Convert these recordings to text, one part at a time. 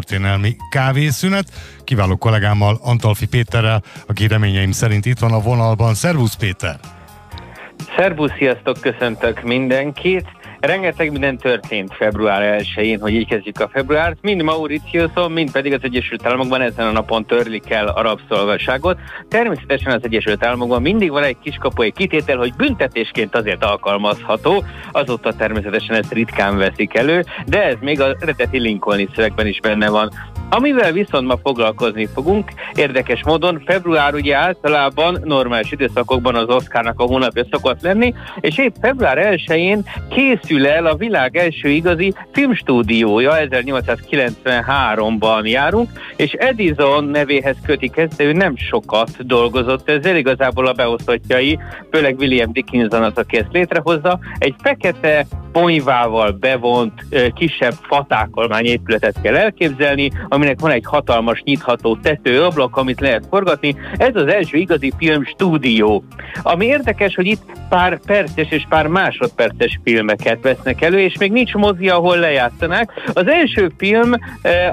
történelmi kávészünet. Kiváló kollégámmal, Antalfi Péterrel, aki reményeim szerint itt van a vonalban. Szervusz Péter! Szervusz, sziasztok, köszöntök mindenkit! Rengeteg minden történt február 1-én, hogy így kezdjük a februárt. Mind Mauritiuson, mind pedig az Egyesült Államokban ezen a napon törlik el a rabszolgasságot. Természetesen az Egyesült Államokban mindig van egy kiskapu, kitétel, hogy büntetésként azért alkalmazható. Azóta természetesen ezt ritkán veszik elő, de ez még az eredeti Lincolni szövegben is benne van. Amivel viszont ma foglalkozni fogunk, érdekes módon február ugye általában normális időszakokban az Oscarnak a hónapja szokott lenni, és épp február 1-én készül el a világ első igazi filmstúdiója, 1893-ban járunk, és Edison nevéhez kötik ezt, de ő nem sokat dolgozott ezzel, igazából a beosztottjai, főleg William Dickinson az, aki ezt létrehozza, egy fekete ponyvával bevont kisebb fatákolmányépületet kell elképzelni, aminek van egy hatalmas nyitható tetőablak, amit lehet forgatni. Ez az első igazi film stúdió. Ami érdekes, hogy itt pár perces és pár másodperces filmeket vesznek elő, és még nincs mozi, ahol lejátszanák. Az első film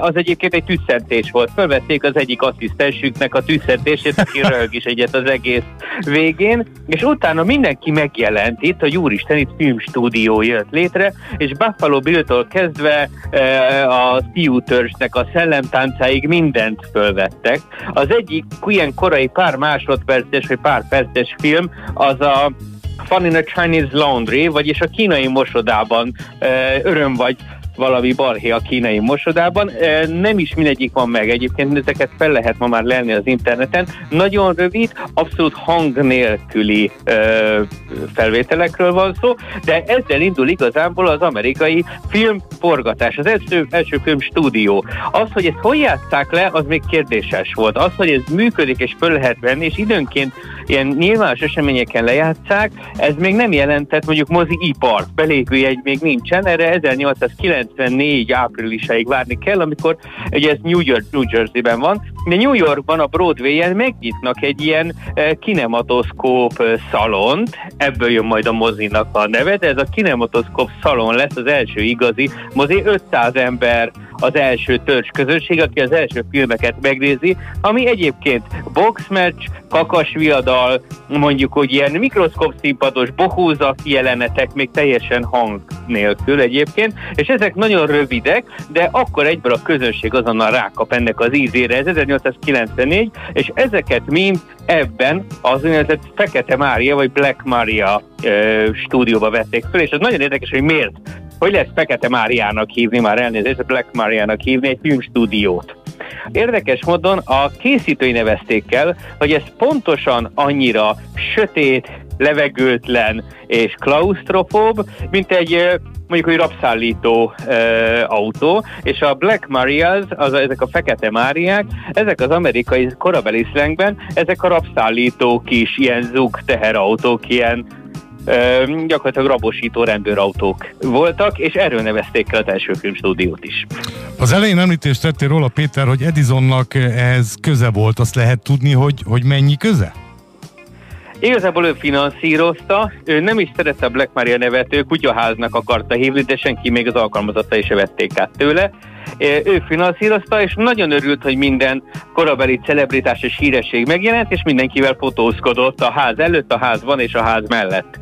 az egyébként egy tűzszentés volt. Fölvették az egyik asszisztensüknek a tűzszentését, aki röhög is egyet az egész végén, és utána mindenki megjelent itt, a Úristen itt filmstúdió jött létre, és Buffalo Bill-től kezdve e, a fiútörzsnek a szellemtáncáig mindent fölvettek. Az egyik ilyen korai pár másodperces vagy pár perces film az a Fun in a Chinese Laundry, vagyis a kínai mosodában e, öröm vagy valami balhé a kínai mosodában. Nem is mindegyik van meg egyébként, ezeket fel lehet ma már lenni az interneten. Nagyon rövid, abszolút hang nélküli felvételekről van szó, de ezzel indul igazából az amerikai filmforgatás, az első, első film stúdió. Az, hogy ezt hogy játszák le, az még kérdéses volt. Az, hogy ez működik és föl lehet venni, és időnként ilyen nyilvános eseményeken lejátszák, ez még nem jelentett mondjuk mozi ipart, belépőjegy még nincsen, erre 1894 áprilisáig várni kell, amikor ugye ez New, York, New Jersey-ben van, de New Yorkban a Broadway-en megnyitnak egy ilyen eh, kinematoszkóp eh, szalont, ebből jön majd a mozinak a neve, de ez a kinematoszkóp szalon lesz az első igazi mozi, 500 ember az első törzs közösség, aki az első filmeket megnézi, ami egyébként boxmatch, kakas viadal, mondjuk, hogy ilyen mikroszkop színpados bohózat jelenetek, még teljesen hang nélkül egyébként, és ezek nagyon rövidek, de akkor egyből a közönség azonnal rákap ennek az ízére. Ez 1894, és ezeket mind ebben az úgynevezett Fekete Mária, vagy Black Maria ö, stúdióba vették föl, és ez nagyon érdekes, hogy miért hogy lesz Fekete Máriának hívni, már elnézést, Black Máriának hívni egy filmstúdiót. Érdekes módon a készítői nevezték el, hogy ez pontosan annyira sötét, levegőtlen és klaustrofób, mint egy mondjuk, hogy rabszállító e, autó, és a Black Marias, az, ezek a fekete máriák, ezek az amerikai korabeli szlengben, ezek a rabszállító kis ilyen zug teherautók, ilyen gyakorlatilag rabosító rendőrautók voltak, és erről nevezték el az első filmstúdiót is. Az elején említést tettél róla, Péter, hogy Edisonnak ez köze volt. Azt lehet tudni, hogy, hogy mennyi köze? Igazából ő finanszírozta, ő nem is szerette a Black Maria nevet, ő kutyaháznak akarta hívni, de senki még az alkalmazottai se vették át tőle ő finanszírozta, és nagyon örült, hogy minden korabeli celebritás és híresség megjelent, és mindenkivel fotózkodott a ház előtt, a házban és a ház mellett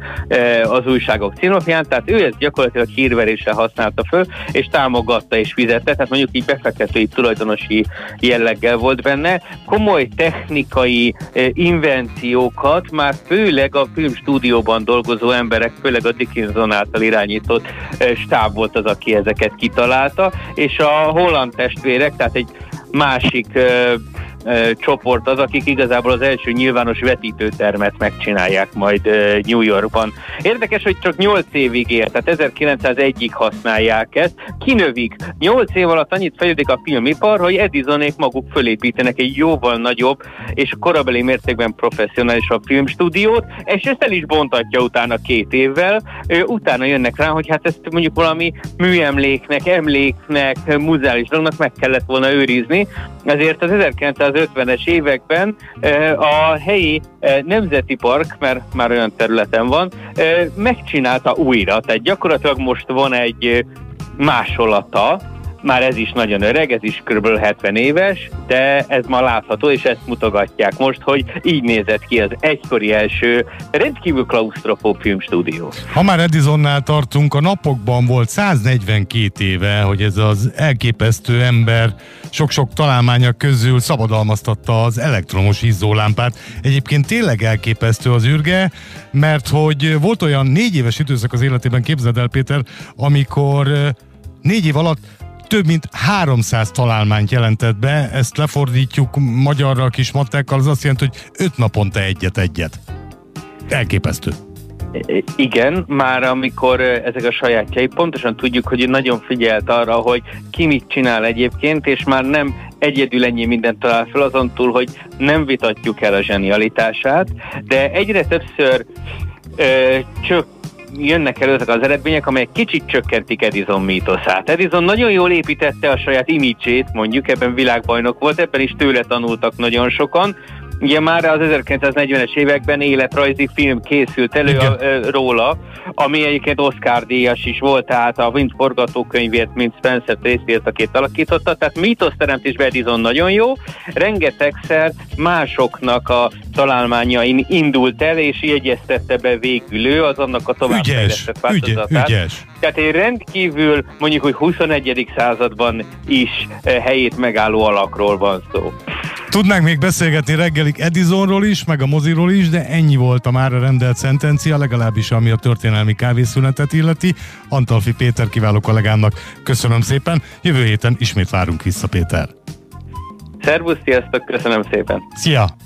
az újságok címlapján, tehát ő ezt gyakorlatilag hírverésre használta föl, és támogatta és fizette, tehát mondjuk így befektetői tulajdonosi jelleggel volt benne. Komoly technikai invenciókat már főleg a filmstúdióban dolgozó emberek, főleg a Dickinson által irányított stáb volt az, aki ezeket kitalálta, és a holland testvérek, tehát egy másik csoport az, akik igazából az első nyilvános vetítőtermet megcsinálják majd New Yorkban. Érdekes, hogy csak 8 évig ér, tehát 1901-ig használják ezt, kinövik. 8 év alatt annyit fejlődik a filmipar, hogy Edisonék maguk fölépítenek egy jóval nagyobb és korabeli mértékben professzionálisabb filmstúdiót, és ezt el is bontatja utána két évvel. Utána jönnek rá, hogy hát ezt mondjuk valami műemléknek, emléknek, muzeális dolognak meg kellett volna őrizni. Ezért az 1900 1950-es években a helyi nemzeti park, mert már olyan területen van, megcsinálta újra. Tehát gyakorlatilag most van egy másolata, már ez is nagyon öreg, ez is kb. 70 éves, de ez ma látható, és ezt mutogatják most, hogy így nézett ki az egykori első rendkívül klaustrofób filmstúdió. Ha már Edisonnál tartunk, a napokban volt 142 éve, hogy ez az elképesztő ember sok-sok találmánya közül szabadalmaztatta az elektromos izzólámpát. Egyébként tényleg elképesztő az űrge, mert hogy volt olyan négy éves időszak az életében, képzeld el Péter, amikor négy év alatt több mint 300 találmányt jelentett be, ezt lefordítjuk magyarra kis mattekkal, az azt jelenti, hogy öt naponta egyet-egyet. Elképesztő. Igen, már amikor ezek a sajátjai, pontosan tudjuk, hogy nagyon figyelt arra, hogy ki mit csinál egyébként, és már nem egyedül ennyi mindent talál fel, azon túl, hogy nem vitatjuk el a zsenialitását, de egyre többször ö, csök, jönnek elő az eredmények, amelyek kicsit csökkentik Edison mítoszát. Edison nagyon jól építette a saját imidzsét, mondjuk ebben világbajnok volt, ebben is tőle tanultak nagyon sokan, Ugye már az 1940-es években életrajzi film készült elő a, a, róla, ami egyébként Oscar díjas is volt, tehát a Wind forgatókönyvét, mint Spencer Tracy akit alakította, tehát mítoszteremtésbe Edison nagyon jó, rengetegszer másoknak a találmányain indult el, és jegyeztette be végül ő az annak a továbbfejlesztett változatát. Ügyes, ügyes. Tehát egy rendkívül, mondjuk, hogy 21. században is eh, helyét megálló alakról van szó. Tudnánk még beszélgetni reggelig Edisonról is, meg a moziról is, de ennyi volt a már rendelt szentencia, legalábbis ami a történelmi kávészünetet illeti. Antalfi Péter kiváló kollégámnak köszönöm szépen. Jövő héten ismét várunk vissza, Péter. Szervusz, sziasztok, köszönöm szépen. Szia!